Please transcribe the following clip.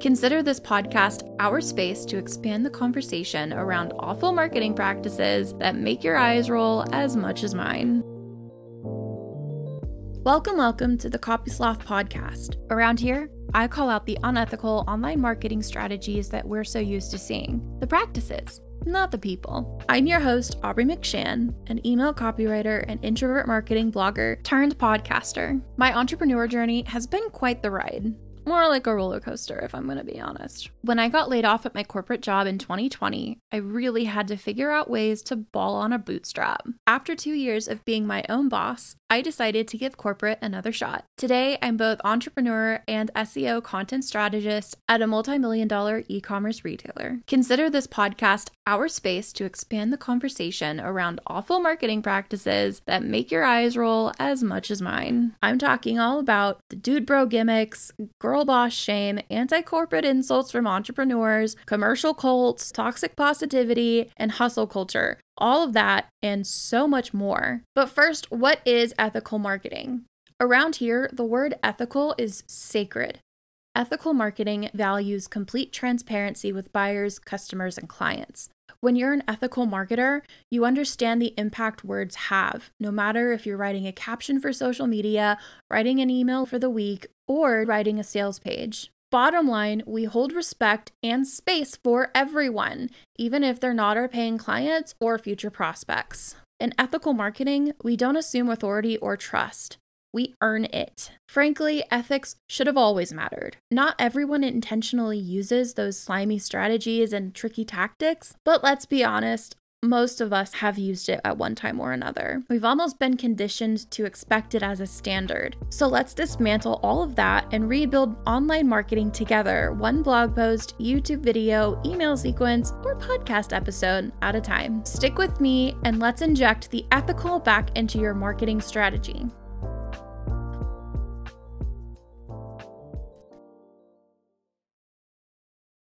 Consider this podcast our space to expand the conversation around awful marketing practices that make your eyes roll as much as mine. Welcome, welcome to the Copy Sloth podcast. Around here, I call out the unethical online marketing strategies that we're so used to seeing, the practices, not the people. I'm your host, Aubrey McShan, an email copywriter and introvert marketing blogger turned podcaster. My entrepreneur journey has been quite the ride. More like a roller coaster, if I'm going to be honest. When I got laid off at my corporate job in 2020, I really had to figure out ways to ball on a bootstrap. After two years of being my own boss, I decided to give corporate another shot. Today, I'm both entrepreneur and SEO content strategist at a multi million dollar e commerce retailer. Consider this podcast our space to expand the conversation around awful marketing practices that make your eyes roll as much as mine. I'm talking all about the dude bro gimmicks, girl girl boss shame, anti corporate insults from entrepreneurs, commercial cults, toxic positivity, and hustle culture. All of that and so much more. But first, what is ethical marketing? Around here, the word ethical is sacred. Ethical marketing values complete transparency with buyers, customers, and clients. When you're an ethical marketer, you understand the impact words have, no matter if you're writing a caption for social media, writing an email for the week, or writing a sales page. Bottom line, we hold respect and space for everyone, even if they're not our paying clients or future prospects. In ethical marketing, we don't assume authority or trust. We earn it. Frankly, ethics should have always mattered. Not everyone intentionally uses those slimy strategies and tricky tactics, but let's be honest, most of us have used it at one time or another. We've almost been conditioned to expect it as a standard. So let's dismantle all of that and rebuild online marketing together, one blog post, YouTube video, email sequence, or podcast episode at a time. Stick with me and let's inject the ethical back into your marketing strategy.